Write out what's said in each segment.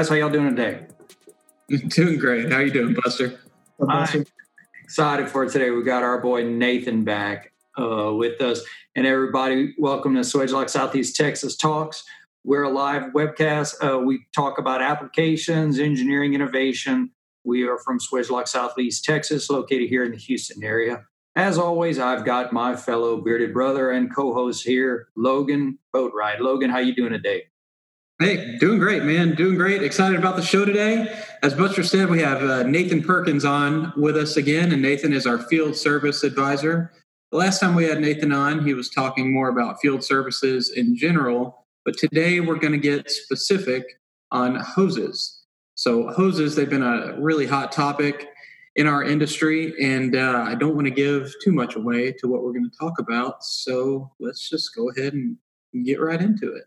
Guys, how y'all doing today? Doing great. How you doing, Buster? I'm excited for today. We got our boy Nathan back uh, with us. And everybody, welcome to Swagelok Southeast Texas Talks. We're a live webcast. Uh, we talk about applications, engineering, innovation. We are from Swagelok Southeast Texas, located here in the Houston area. As always, I've got my fellow bearded brother and co-host here, Logan Boatride. Logan, how you doing today? Hey, doing great, man. Doing great. Excited about the show today. As Buster said, we have uh, Nathan Perkins on with us again, and Nathan is our field service advisor. The last time we had Nathan on, he was talking more about field services in general, but today we're going to get specific on hoses. So, hoses, they've been a really hot topic in our industry, and uh, I don't want to give too much away to what we're going to talk about. So, let's just go ahead and get right into it.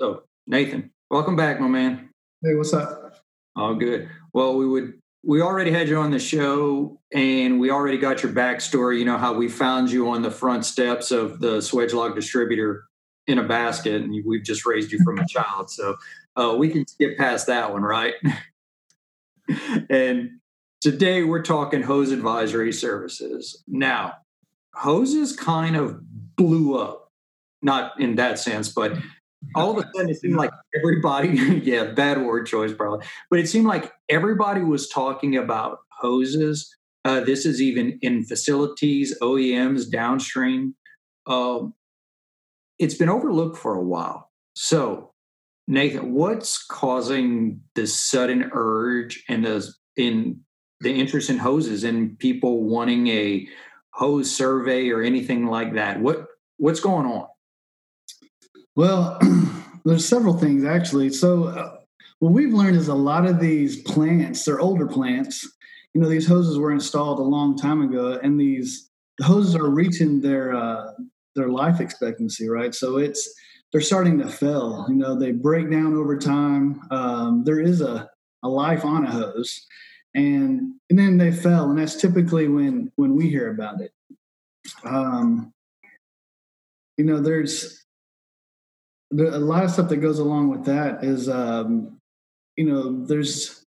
So, Nathan, welcome back, my man. Hey, what's up? All good. Well, we would we already had you on the show and we already got your backstory. You know how we found you on the front steps of the Swagelok distributor in a basket, and we've just raised you from a child. So uh, we can skip past that one, right? and today we're talking hose advisory services. Now, hoses kind of blew up, not in that sense, but all of a sudden it seemed like everybody yeah bad word choice probably but it seemed like everybody was talking about hoses uh, this is even in facilities oems downstream um, it's been overlooked for a while so nathan what's causing this sudden urge and the in the interest in hoses and people wanting a hose survey or anything like that what what's going on well, there's several things actually. So, uh, what we've learned is a lot of these plants, they're older plants. You know, these hoses were installed a long time ago, and these the hoses are reaching their uh, their life expectancy, right? So it's they're starting to fail. You know, they break down over time. Um, there is a a life on a hose, and and then they fail, and that's typically when when we hear about it. Um, you know, there's a lot of stuff that goes along with that is, um, you know, there's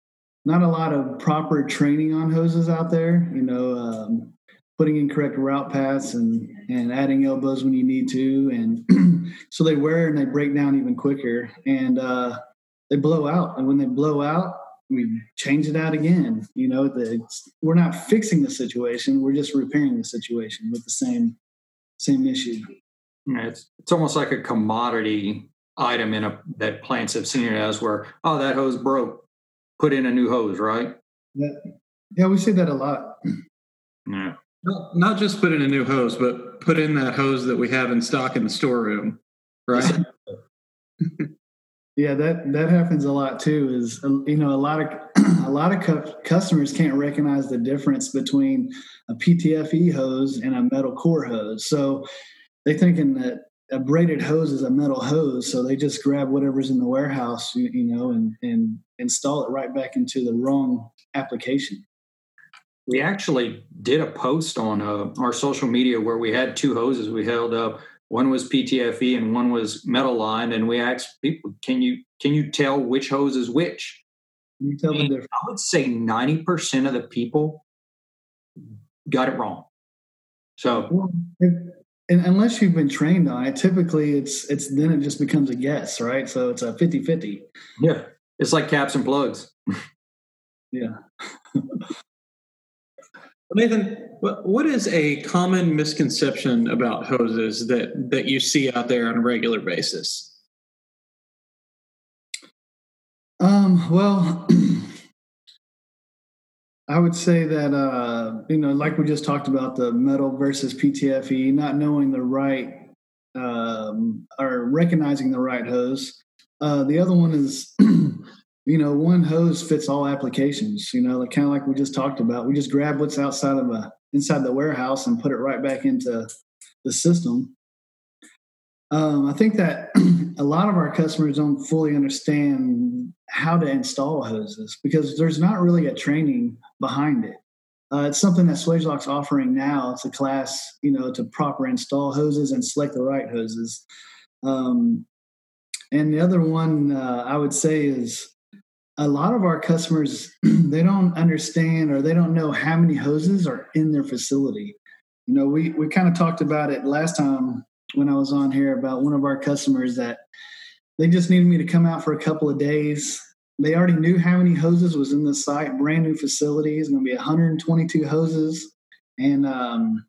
not a lot of proper training on hoses out there. You know, um, putting in correct route paths and and adding elbows when you need to, and so they wear and they break down even quicker, and uh, they blow out. And when they blow out, we change it out again. You know, the, we're not fixing the situation; we're just repairing the situation with the same same issue. It's it's almost like a commodity item in a that plants have seen it as where oh that hose broke, put in a new hose, right? Yeah, yeah, we see that a lot. Yeah. Not, not just put in a new hose, but put in that hose that we have in stock in the storeroom, right? yeah, that that happens a lot too. Is uh, you know a lot of a lot of cu- customers can't recognize the difference between a PTFE hose and a metal core hose. So they thinking that a braided hose is a metal hose, so they just grab whatever's in the warehouse, you, you know, and and install it right back into the wrong application. We actually did a post on uh, our social media where we had two hoses we held up. One was PTFE and one was metal line, and we asked people, "Can you can you tell which hose is which?" You tell the difference? I would say ninety percent of the people got it wrong. So well, and unless you've been trained on it typically it's it's then it just becomes a guess right so it's a 50-50 yeah it's like caps and plugs yeah nathan what is a common misconception about hoses that that you see out there on a regular basis um well I would say that uh, you know, like we just talked about the metal versus PTFE, not knowing the right um, or recognizing the right hose. Uh, the other one is, you know, one hose fits all applications. You know, like, kind of like we just talked about. We just grab what's outside of a inside the warehouse and put it right back into the system. Um, I think that a lot of our customers don't fully understand how to install hoses because there's not really a training behind it. Uh, it's something that Swagelok's offering now. It's a class, you know, to proper install hoses and select the right hoses. Um, and the other one uh, I would say is a lot of our customers they don't understand or they don't know how many hoses are in their facility. You know, we we kind of talked about it last time when I was on here about one of our customers that they just needed me to come out for a couple of days. They already knew how many hoses was in the site, brand new facility. It's going to be 122 hoses, and um,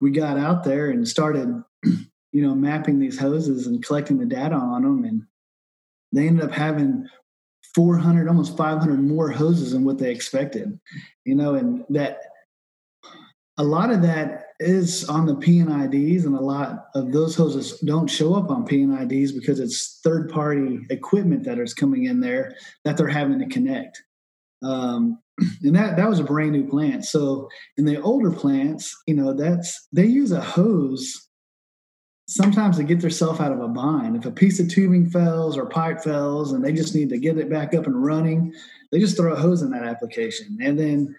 we got out there and started, you know, mapping these hoses and collecting the data on them, and they ended up having 400, almost 500 more hoses than what they expected, you know, and that a lot of that is on the P&IDs, and a lot of those hoses don't show up on P&IDs because it's third party equipment that is coming in there that they're having to connect. Um, and that that was a brand new plant. So in the older plants, you know, that's they use a hose sometimes to get themselves out of a bind. If a piece of tubing fails or pipe fails and they just need to get it back up and running, they just throw a hose in that application. And then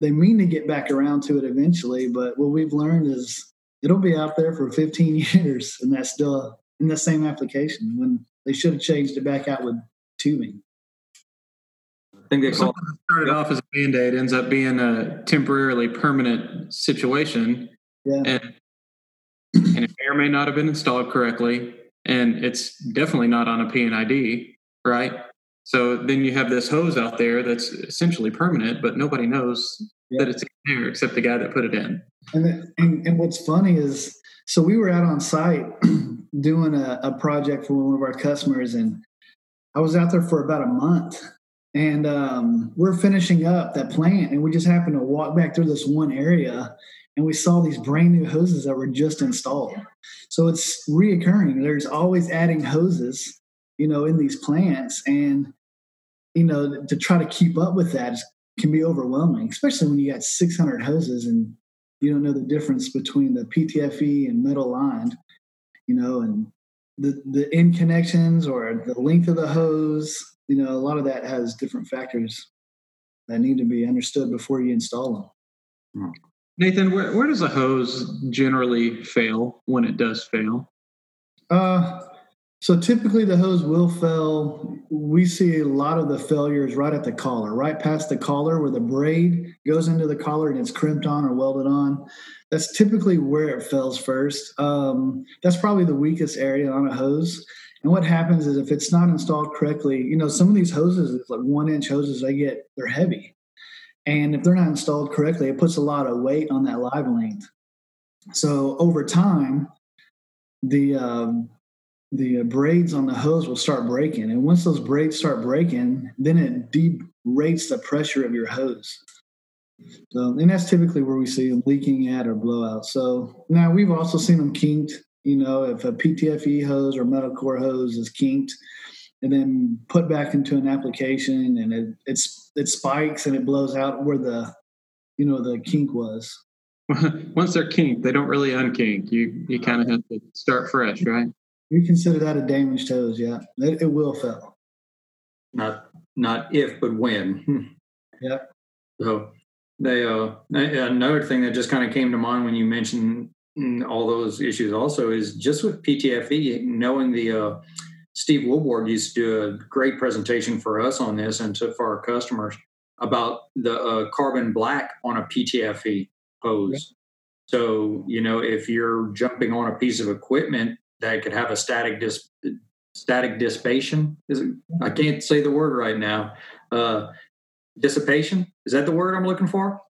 they mean to get back around to it eventually, but what we've learned is it'll be out there for 15 years and that's still in the same application when they should have changed it back out with tubing. I think they call it started off as a band aid, ends up being a temporarily permanent situation. Yeah. And, and it may or may not have been installed correctly. And it's definitely not on a P&ID, right? So then you have this hose out there that's essentially permanent, but nobody knows that it's in there except the guy that put it in. And, and, and what's funny is, so we were out on site doing a, a, project for one of our customers, and I was out there for about a month. And um, we're finishing up that plant, and we just happened to walk back through this one area, and we saw these brand new hoses that were just installed. So it's reoccurring. There's always adding hoses, you know, in these plants, and you know, to try to keep up with that can be overwhelming, especially when you got 600 hoses and you don't know the difference between the PTFE and metal lined, you know, and the the end connections or the length of the hose. You know, a lot of that has different factors that need to be understood before you install them. Hmm. Nathan, where, where does a hose generally fail when it does fail? Uh, so typically the hose will fail. We see a lot of the failures right at the collar, right past the collar where the braid goes into the collar and it's crimped on or welded on. That's typically where it fails first. Um, that's probably the weakest area on a hose. And what happens is if it's not installed correctly, you know, some of these hoses, like one inch hoses, they get they're heavy. And if they're not installed correctly, it puts a lot of weight on that live length. So over time, the um, the braids on the hose will start breaking. And once those braids start breaking, then it derates the pressure of your hose. So, and that's typically where we see them leaking at or blowout. So now we've also seen them kinked. You know, if a PTFE hose or metal core hose is kinked and then put back into an application and it it's it spikes and it blows out where the you know the kink was. Once they're kinked, they don't really unkink. You you kind of have to start fresh, right? We consider that a damaged hose. Yeah, it, it will fail. Not not if, but when. yeah. So they uh another thing that just kind of came to mind when you mentioned all those issues also is just with PTFE knowing the uh, Steve Woolboard used to do a great presentation for us on this and to, for our customers about the uh, carbon black on a PTFE hose. Yeah. So, you know, if you're jumping on a piece of equipment that could have a static dis, static dissipation. Is it, I can't say the word right now. Uh, dissipation is that the word I'm looking for?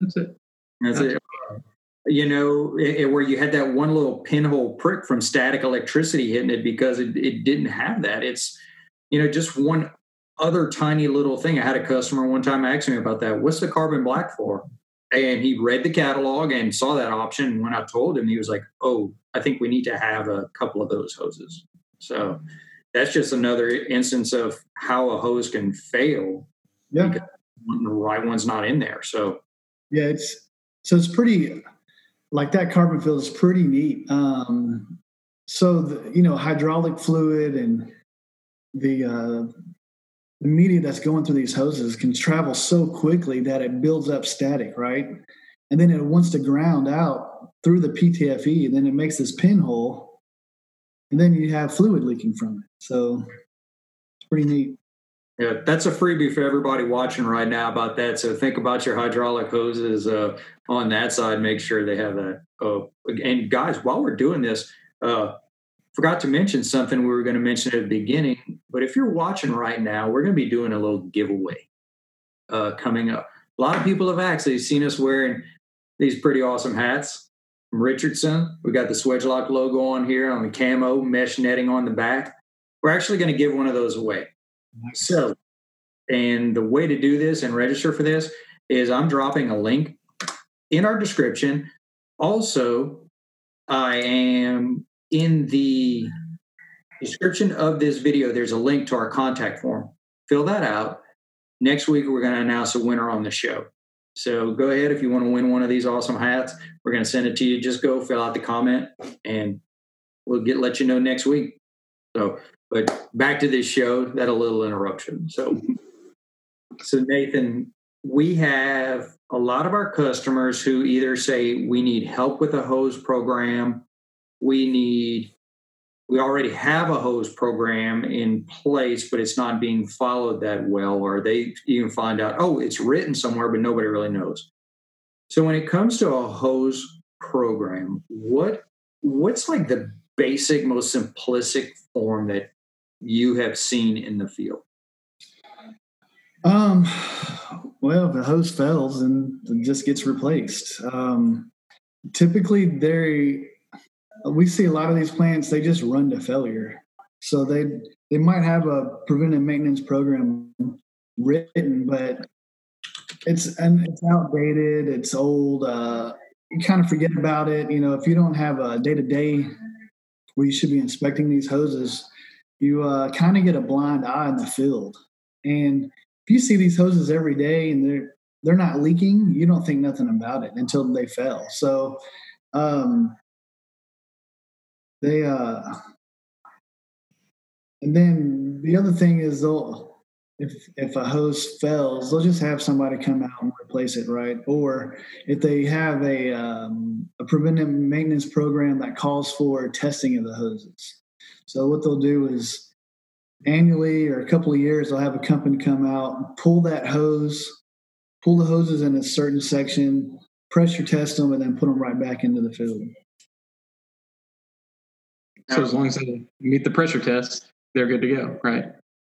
That's it. That's, That's it. it. You know, it, it, where you had that one little pinhole prick from static electricity hitting it because it, it didn't have that. It's you know just one other tiny little thing. I had a customer one time asking me about that. What's the carbon black for? And he read the catalog and saw that option. And when I told him, he was like, "Oh, I think we need to have a couple of those hoses." So that's just another instance of how a hose can fail. Yeah, the right one's not in there. So yeah, it's so it's pretty like that carbon field is pretty neat. Um, so the, you know hydraulic fluid and the uh, the media that's going through these hoses can travel so quickly that it builds up static, right? And then it wants to ground out through the PTFE, and then it makes this pinhole, and then you have fluid leaking from it. So it's pretty neat. Yeah, that's a freebie for everybody watching right now about that. So think about your hydraulic hoses uh, on that side. Make sure they have that. Uh, and guys, while we're doing this, uh, forgot to mention something we were going to mention at the beginning. But if you're watching right now, we're going to be doing a little giveaway uh, coming up. A lot of people have actually seen us wearing these pretty awesome hats from Richardson. We got the Swagelok logo on here on the camo mesh netting on the back. We're actually going to give one of those away. So, and the way to do this and register for this is I'm dropping a link in our description. Also, I am in the description of this video, there's a link to our contact form. Fill that out. Next week, we're going to announce a winner on the show. So go ahead if you want to win one of these awesome hats. We're going to send it to you. Just go fill out the comment, and we'll get let you know next week. So, but back to this show. That a little interruption. So, so Nathan, we have a lot of our customers who either say we need help with a hose program we need we already have a hose program in place, but it's not being followed that well, or they even find out, oh, it's written somewhere, but nobody really knows. So when it comes to a hose program, what what's like the basic, most simplistic form that you have seen in the field? Um, well, the hose fails and just gets replaced. Um, typically, they we see a lot of these plants they just run to failure so they they might have a preventive maintenance program written but it's and it's outdated it's old uh, you kind of forget about it you know if you don't have a day-to-day where you should be inspecting these hoses you uh, kind of get a blind eye in the field. And if you see these hoses every day and they're they're not leaking you don't think nothing about it until they fail so um, they uh and then the other thing is they'll if if a hose fails they'll just have somebody come out and replace it right? Or if they have a um, a preventive maintenance program that calls for testing of the hoses so what they'll do is annually or a couple of years they'll have a company come out pull that hose pull the hoses in a certain section pressure test them and then put them right back into the field so as long as they meet the pressure test, they're good to go, right?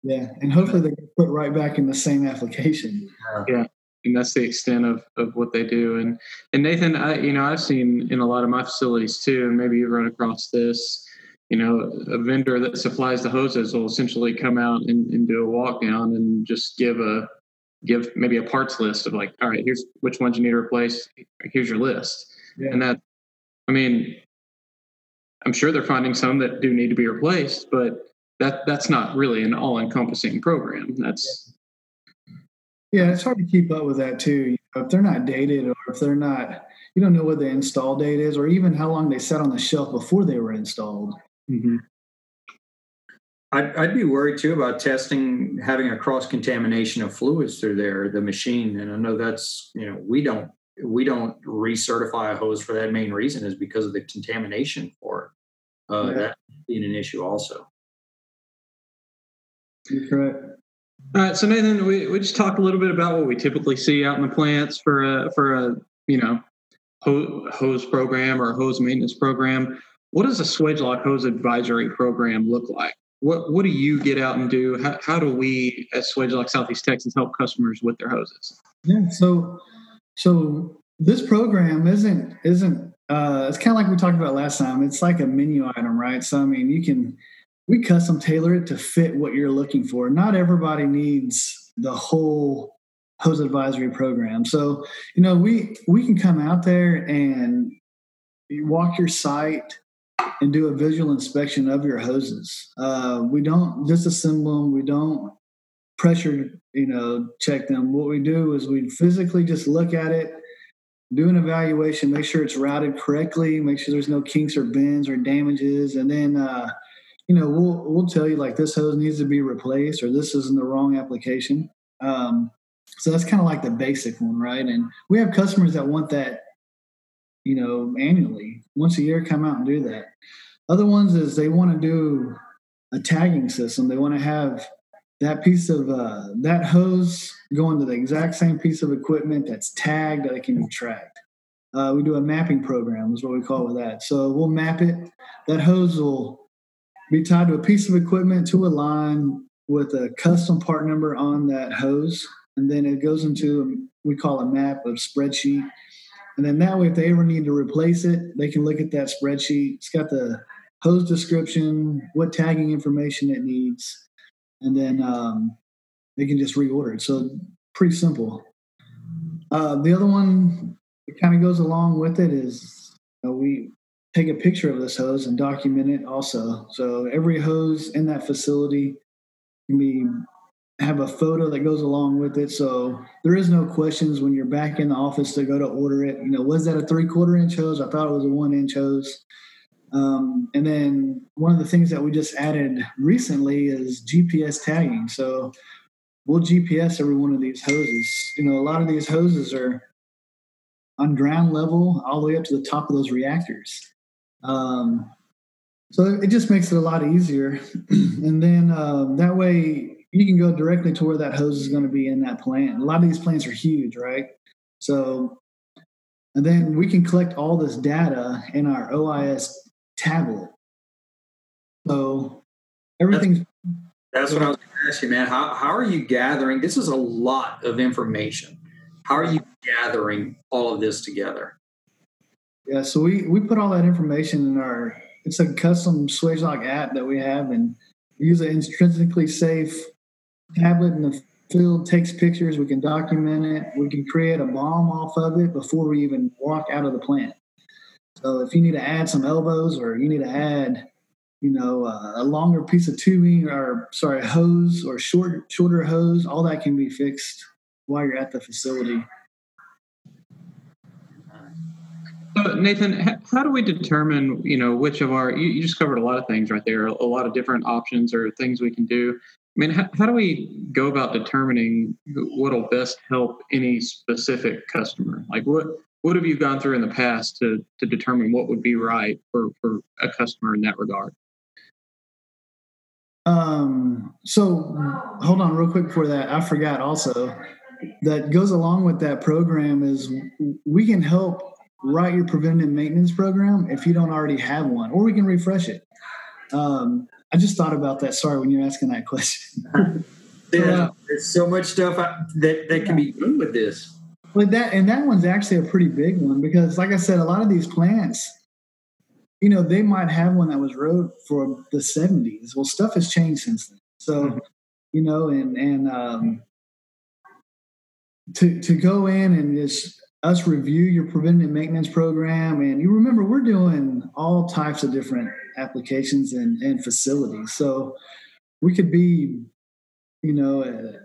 Yeah, and hopefully they get put right back in the same application. Yeah, and that's the extent of, of what they do. And and Nathan, I you know I've seen in a lot of my facilities too, and maybe you've run across this. You know, a vendor that supplies the hoses will essentially come out and, and do a walk down and just give a give maybe a parts list of like, all right, here's which ones you need to replace. Here's your list, yeah. and that I mean, I'm sure they're finding some that do need to be replaced, but that that's not really an all-encompassing program. That's yeah, it's hard to keep up with that too. If they're not dated or if they're not, you don't know what the install date is, or even how long they sat on the shelf before they were installed. Mm-hmm. I'd, I'd, be worried too about testing having a cross contamination of fluids through there, the machine. And I know that's you know we don't we don't recertify a hose for that main reason is because of the contamination for it. Uh, yeah. That being an issue also. You're correct. All right, so Nathan, we, we just talked a little bit about what we typically see out in the plants for a for a you know hose program or a hose maintenance program. What does a Swagelok hose advisory program look like? What what do you get out and do? How, how do we at Swagelok Southeast Texas help customers with their hoses? Yeah, so so this program isn't isn't uh, it's kind of like we talked about last time. It's like a menu item, right? So I mean, you can we custom tailor it to fit what you're looking for. Not everybody needs the whole hose advisory program. So you know, we we can come out there and walk your site and do a visual inspection of your hoses. Uh, we don't disassemble them. We don't pressure, you know, check them. What we do is we physically just look at it, do an evaluation, make sure it's routed correctly, make sure there's no kinks or bends or damages, and then uh, you know we'll we'll tell you like this hose needs to be replaced or this is in the wrong application. Um, so that's kind of like the basic one, right? And we have customers that want that, you know, annually, once a year, come out and do that. Other ones is they want to do a tagging system. They want to have that piece of uh, that hose going to the exact same piece of equipment that's tagged that it can be tracked. Uh, we do a mapping program, is what we call it that. So we'll map it. That hose will be tied to a piece of equipment to a line with a custom part number on that hose, and then it goes into we call a map of spreadsheet. And then that way, if they ever need to replace it, they can look at that spreadsheet. It's got the hose description, what tagging information it needs, and then um, they can just reorder it. So pretty simple. Uh, the other one that kind of goes along with it is you know, we take a picture of this hose and document it also. So every hose in that facility can be have a photo that goes along with it. So there is no questions when you're back in the office to go to order it. You know, was that a three quarter inch hose? I thought it was a one inch hose. Um, and then one of the things that we just added recently is GPS tagging. So we'll GPS every one of these hoses. You know, a lot of these hoses are on ground level all the way up to the top of those reactors. Um, so it just makes it a lot easier. and then um, that way you can go directly to where that hose is going to be in that plant. A lot of these plants are huge, right? So, and then we can collect all this data in our OIS tablet. So everything's. That's, that's what I was going to ask you, man. How, how are you gathering? This is a lot of information. How are you gathering all of this together? Yeah, so we, we put all that information in our, it's a custom Swagelok app that we have, and we use an intrinsically safe tablet in the field, takes pictures, we can document it, we can create a BOM off of it before we even walk out of the plant. So if you need to add some elbows or you need to add, you know, uh, a longer piece of tubing or sorry, hose or short shorter hose, all that can be fixed while you're at the facility. So Nathan, how do we determine, you know, which of our, you, just covered a lot of things right there, a lot of different options or things we can do. I mean, how, how do we go about determining what'll best help any specific customer? Like what, what have you gone through in the past to to determine what would be right for for a customer in that regard? Um, so hold on real quick before that. I forgot also that goes along with that program is we can help write your preventive maintenance program if you don't already have one, or we can refresh it. Um, I just thought about that. Sorry, when you're asking that question. yeah, there's so much stuff that that can be done with this. But that and that one's actually a pretty big one because, like I said, a lot of these plants, you know, they might have one that was wrote for the '70s. Well, stuff has changed since then. So, mm-hmm. you know, and and um, to to go in and just us review your preventive maintenance program, and you remember we're doing all types of different applications and, and facilities. So we could be, you know, a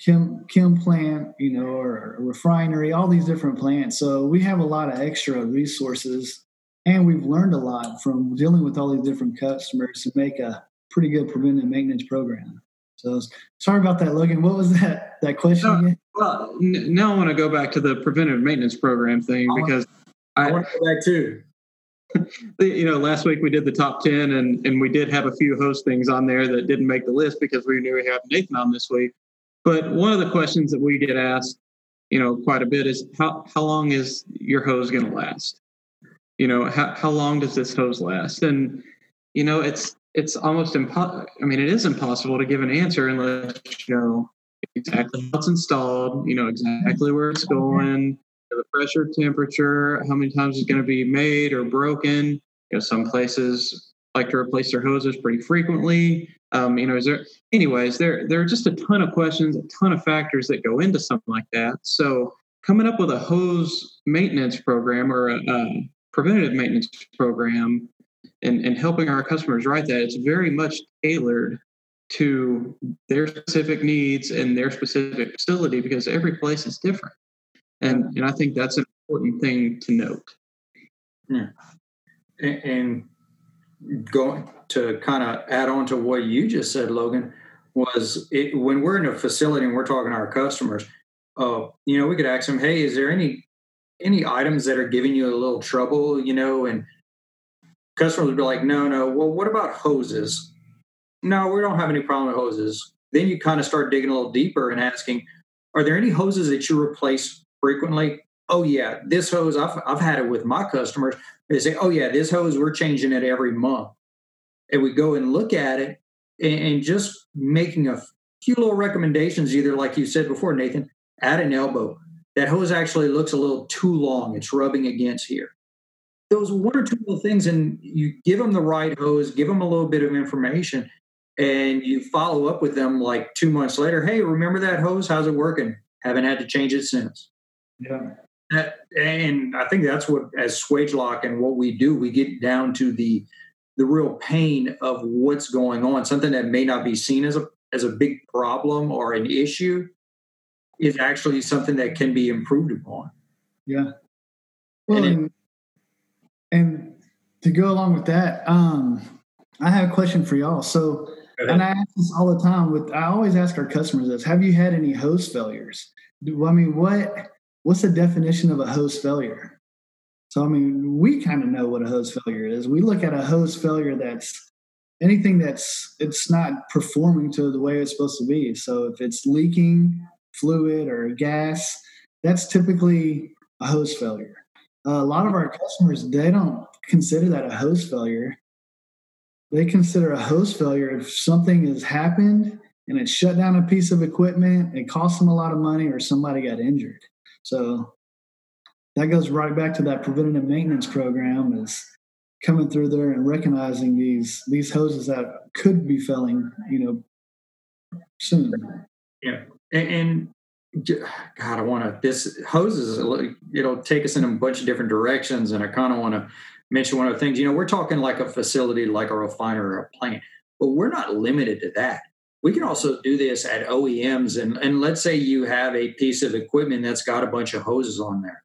chem chem plant, you know, or a refinery, all these different plants. So we have a lot of extra resources, and we've learned a lot from dealing with all these different customers to make a pretty good preventive maintenance program. So sorry about that, Logan. What was that that question no, again? Well, now I want to go back to the preventive maintenance program thing because I, I want to go back too. You know, last week we did the top 10 and, and we did have a few host things on there that didn't make the list because we knew we had Nathan on this week. But one of the questions that we get asked, you know, quite a bit is how, how long is your hose going to last? You know, how, how long does this hose last? And, you know, it's, it's almost impossible. I mean, it is impossible to give an answer unless you know exactly it's installed, you know, exactly where it's going, the pressure, temperature, how many times it's going to be made or broken. You know, some places like to replace their hoses pretty frequently. Um, you know, is there, anyways, there, there are just a ton of questions, a ton of factors that go into something like that. So coming up with a hose maintenance program or a, a preventative maintenance program and, and helping our customers write that, it's very much tailored to their specific needs and their specific facility because every place is different. And, and I think that's an important thing to note. Yeah. And, and going to kind of add on to what you just said, Logan, was it, when we're in a facility and we're talking to our customers, uh, you know, we could ask them, "Hey, is there any any items that are giving you a little trouble?" You know, and customers would be like, "No, no. Well, what about hoses? No, we don't have any problem with hoses." Then you kind of start digging a little deeper and asking, "Are there any hoses that you replace frequently?" Oh yeah, this hose I've I've had it with my customers. They say, "Oh yeah, this hose we're changing it every month," and we go and look at it and, and just making a few little recommendations. Either like you said before, Nathan, at an elbow. That hose actually looks a little too long. It's rubbing against here. Those one or two little things, and you give them the right hose, give them a little bit of information, and you follow up with them like two months later. Hey, remember that hose? How's it working? Haven't had to change it since. Yeah. That, and I think that's what, as Swagelok and what we do, we get down to the the real pain of what's going on. Something that may not be seen as a as a big problem or an issue, is actually something that can be improved upon. Yeah. Well, and, it, and, and, to go along with that, um, I have a question for y'all. So, and I ask this all the time. With I always ask our customers this: Have you had any host failures? Do, I mean, what what's the definition of a hose failure? So, I mean, we kind of know what a hose failure is. We look at a hose failure that's anything that's it's not performing to the way it's supposed to be. So, if it's leaking fluid or gas, that's typically a hose failure. Uh, a lot of our customers, they don't consider that a hose failure. They consider a hose failure if something has happened and it shut down a piece of equipment, it cost them a lot of money, or somebody got injured. So that goes right back to that preventative maintenance program is coming through there and recognizing these these hoses that could be failing, you know, soon. Yeah, and, God, I want to. This hoses, it'll take us in a bunch of different directions, and I kind of want to mention one of the things. You know, we're talking like a facility, like a refiner or a plant, but we're not limited to that. We can also do this at OEMs, and and let's say you have a piece of equipment that's got a bunch of hoses on there.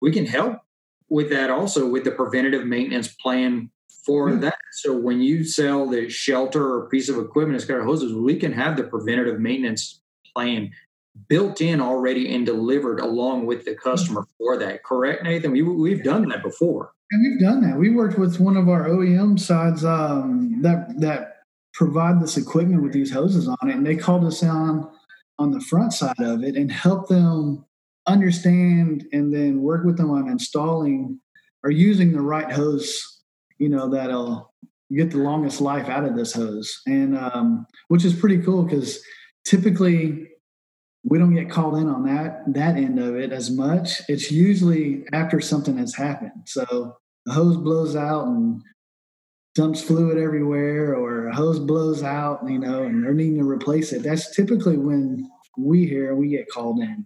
We can help with that also with the preventative maintenance plan for mm-hmm. that. So when you sell the shelter or piece of equipment that's got hoses, we can have the preventative maintenance plan built in already and delivered along with the customer for that. Correct, Nathan? We, we've done that before. And we've done that. We worked with one of our OEM sides um, that that provide this equipment with these hoses on it, and they called us on on the front side of it and help them understand and then work with them on installing or using the right hose. You know that'll get the longest life out of this hose, and um, which is pretty cool because typically we don't get called in on that that end of it as much. It's usually after something has happened. So the hose blows out and dumps fluid everywhere, or a hose blows out, you know, and they're needing to replace it. That's typically when we hear we get called in.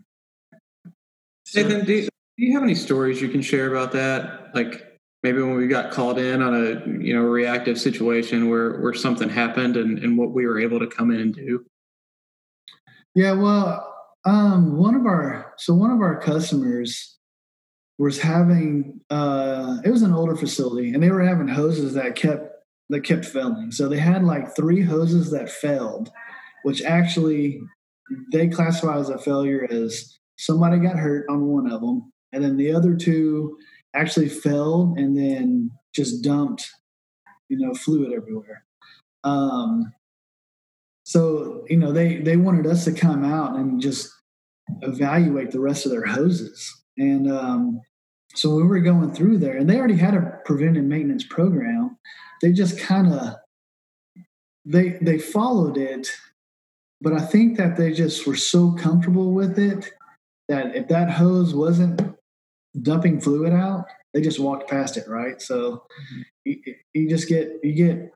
Then do you, do you have any stories you can share about that? Like maybe when we got called in on a you know reactive situation where where something happened and, and what we were able to come in and do. Yeah, well, um, one of our so one of our customers was having uh, it was an older facility, and they were having hoses that kept that kept failing. So they had like three hoses that failed, which actually they classify as a failure as somebody got hurt on one of them, and then the other two actually failed and then just dumped, you know, fluid everywhere. Um, so you know they they wanted us to come out and just evaluate the rest of their hoses. And um, so we were going through there, and they already had a preventive maintenance program. They just kind of they they followed it, but I think that they just were so comfortable with it that if that hose wasn't dumping fluid out, they just walked past it, right? So mm-hmm. you, you, just get you get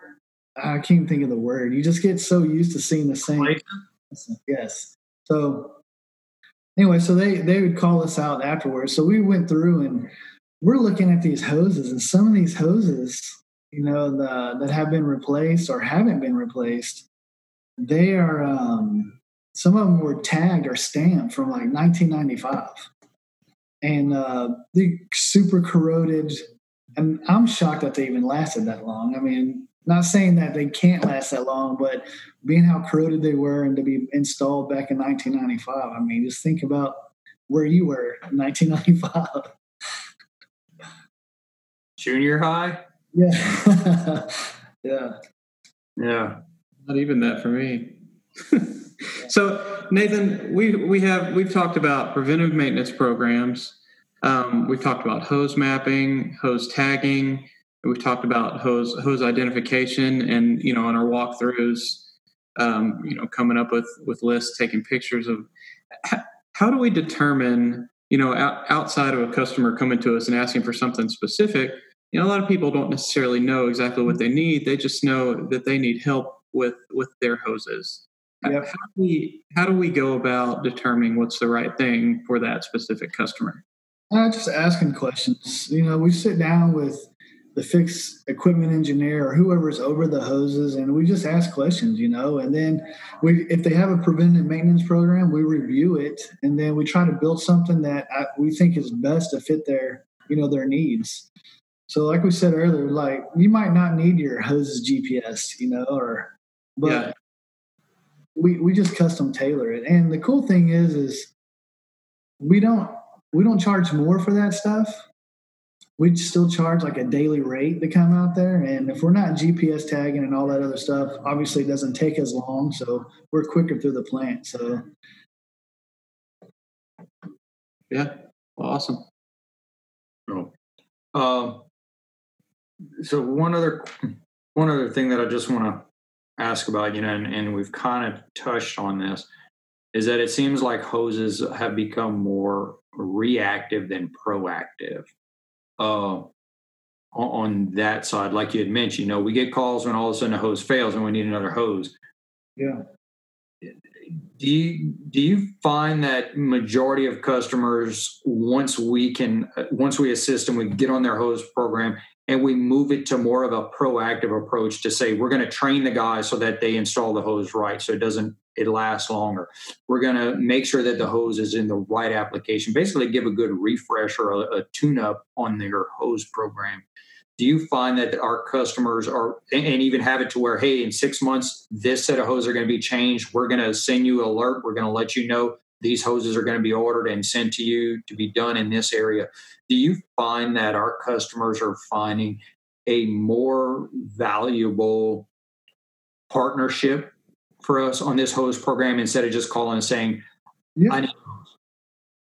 I can't think of the word. You just get so used to seeing the same. Yes. So anyway, so they they would call us out afterwards. So we went through and we're looking at these hoses, and some of these hoses, you know, the, that have been replaced or haven't been replaced, they are. Um, some of them were tagged or stamped from like 1995. and uh, they super corroded. And I'm shocked that they even lasted that long. I mean, not saying that they can't last that long, but being how corroded they were and to be installed back in 1995, I mean, just think about where you were in 1995. Junior high? Yeah. yeah. Yeah. Not even that for me. so Nathan, we we have we've talked about preventive maintenance programs. Um, we've talked about hose mapping, hose tagging. We've talked about hose hose identification, and you know, on our walkthroughs, um, you know, coming up with with lists, taking pictures of. How do we determine, you know, out, outside of a customer coming to us and asking for something specific? You know, a lot of people don't necessarily know exactly what they need. They just know that they need help with with their hoses. Yep. How, do we, how do we go about determining what's the right thing for that specific customer? Uh, just asking questions. You know, we sit down with the fixed equipment engineer or whoever's over the hoses and we just ask questions you know and then we if they have a preventive maintenance program we review it and then we try to build something that I, we think is best to fit their you know their needs so like we said earlier like you might not need your hoses gps you know or but yeah. we we just custom tailor it and the cool thing is is we don't we don't charge more for that stuff we'd still charge like a daily rate to come out there. And if we're not GPS tagging and all that other stuff, obviously it doesn't take as long. So we're quicker through the plant. So yeah, awesome. Oh. Um, so one other one other thing that I just want to ask about, you know, and, and we've kind of touched on this, is that it seems like hoses have become more reactive than proactive uh, on that side, like you had mentioned, you know, we get calls when all of a sudden a hose fails and we need another hose. Yeah. Do you do you find that majority of customers once we can once we assist them, we get on their hose program and we move it to more of a proactive approach to say we're going to train the guys so that they install the hose right so it doesn't it lasts longer. We're going to make sure that the hose is in the right application, basically give a good refresh or a, a tune up on their hose program. Do you find that our customers are, and even have it to where, hey, in six months, this set of hoses are going to be changed. We're going to send you an alert. We're going to let you know these hoses are going to be ordered and sent to you to be done in this area. Do you find that our customers are finding a more valuable partnership for us on this hose program instead of just calling and saying, yeah. I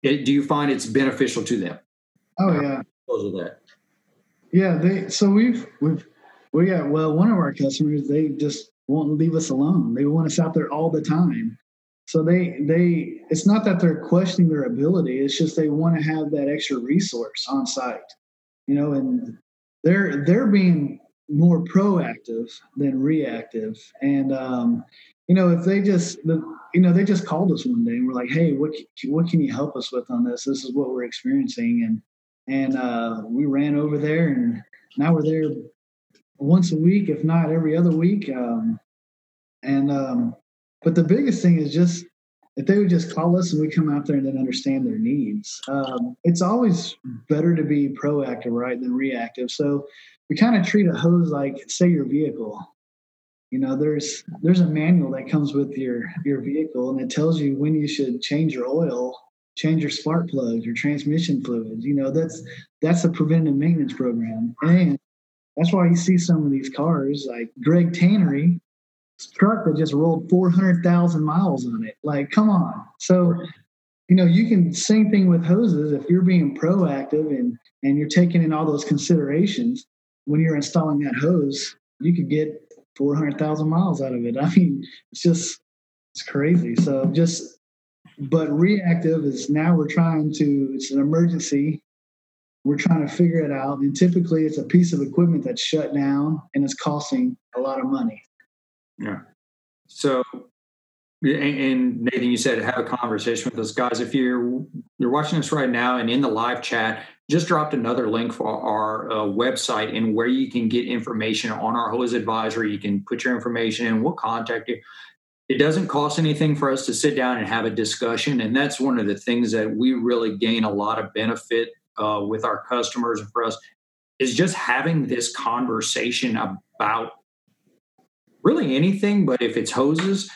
it, do you find it's beneficial to them? Oh yeah. Because of that. Yeah, they so we've we've we got well one of our customers they just won't leave us alone. They want us out there all the time. So they they it's not that they're questioning their ability, it's just they want to have that extra resource on site. You know, and they're they're being more proactive than reactive. And um, you know, if they just, the, you know, they just called us one day and we're like, "Hey, what what can you help us with on this? This is what we're experiencing," and and uh, we ran over there, and now we're there once a week, if not every other week. Um, and um, but the biggest thing is just if they would just call us and we come out there and then understand their needs. Um, it's always better to be proactive, right, than reactive. So we kind of treat a hose like, say, your vehicle you know there's there's a manual that comes with your your vehicle and it tells you when you should change your oil change your spark plugs your transmission fluids you know that's that's a preventive maintenance program and that's why you see some of these cars like greg tannery truck that just rolled 400000 miles on it like come on so you know you can same thing with hoses if you're being proactive and and you're taking in all those considerations when you're installing that hose you could get 400,000 miles out of it. I mean, it's just, it's crazy. So just, but reactive is now we're trying to, it's an emergency. We're trying to figure it out. And typically it's a piece of equipment that's shut down and it's costing a lot of money. Yeah. So, and Nathan, you said have a conversation with us, guys. If you're you're watching this right now and in the live chat, just dropped another link for our uh, website and where you can get information on our hose advisory. You can put your information in. We'll contact you. it doesn't cost anything for us to sit down and have a discussion. And that's one of the things that we really gain a lot of benefit uh, with our customers and for us is just having this conversation about really anything, but if it's hoses,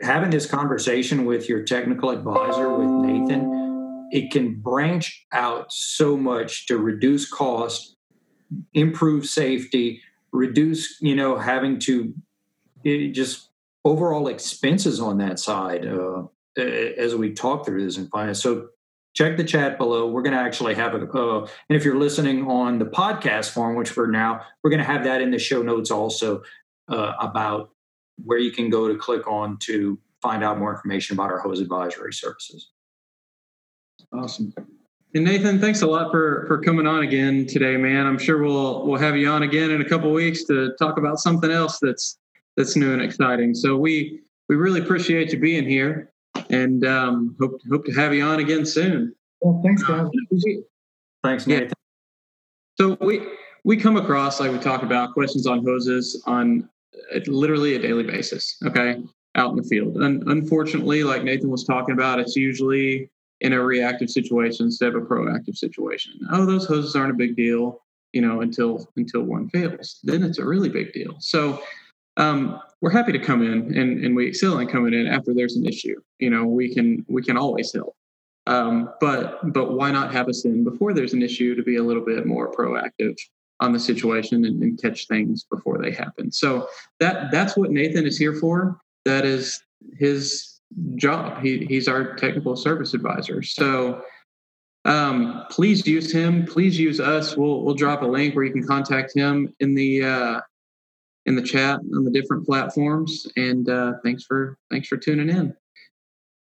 having this conversation with your technical advisor, with Nathan, it can branch out so much to reduce cost, improve safety, reduce, you know, having to just overall expenses on that side uh, as we talk through this in finance. So check the chat below. We're going to actually have a, uh, and if you're listening on the podcast form, which for now, we're going to have that in the show notes also uh, about where you can go to click on to find out more information about our hose advisory services. Awesome. And Nathan, thanks a lot for for coming on again today, man. I'm sure we'll we'll have you on again in a couple weeks to talk about something else that's that's new and exciting. So we we really appreciate you being here, and um, hope hope to have you on again soon. Well, thanks, guys. Thanks, Nathan. Yeah. So we we come across like we talked about questions on hoses on literally a daily basis. Okay, out in the field, and unfortunately, like Nathan was talking about, it's usually in a reactive situation instead of a proactive situation. Oh, those hoses aren't a big deal, you know, until until one fails. Then it's a really big deal. So um, we're happy to come in and, and we excel in coming in after there's an issue. You know, we can we can always help. Um, but but why not have us in before there's an issue to be a little bit more proactive on the situation and, and catch things before they happen. So that that's what Nathan is here for. That is his job. He, he's our technical service advisor. So um, please use him. Please use us. We'll we'll drop a link where you can contact him in the uh, in the chat on the different platforms. And uh, thanks for thanks for tuning in.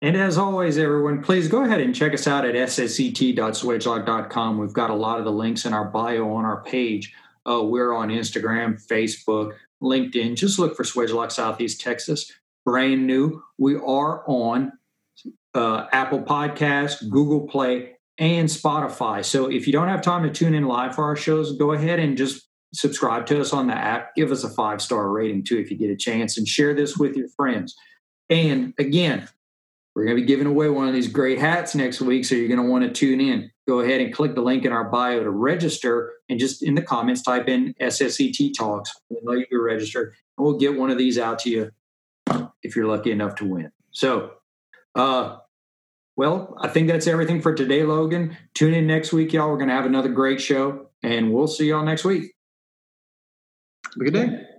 And as always, everyone, please go ahead and check us out at ssct.swagelok.com. We've got a lot of the links in our bio on our page. Uh, we're on Instagram, Facebook, LinkedIn. Just look for Swagelok Southeast Texas brand new. We are on uh, Apple Podcasts, Google Play, and Spotify. So if you don't have time to tune in live for our shows, go ahead and just subscribe to us on the app. Give us a five star rating too if you get a chance, and share this with your friends. And again, we're going to be giving away one of these great hats next week, so you're going to want to tune in. Go ahead and click the link in our bio to register, and just in the comments type in SSET Talks. We'll know you can register, and we'll get one of these out to you if you're lucky enough to win. So, uh, well, I think that's everything for today, Logan. Tune in next week, y'all. We're going to have another great show, and we'll see y'all next week. Have a good day.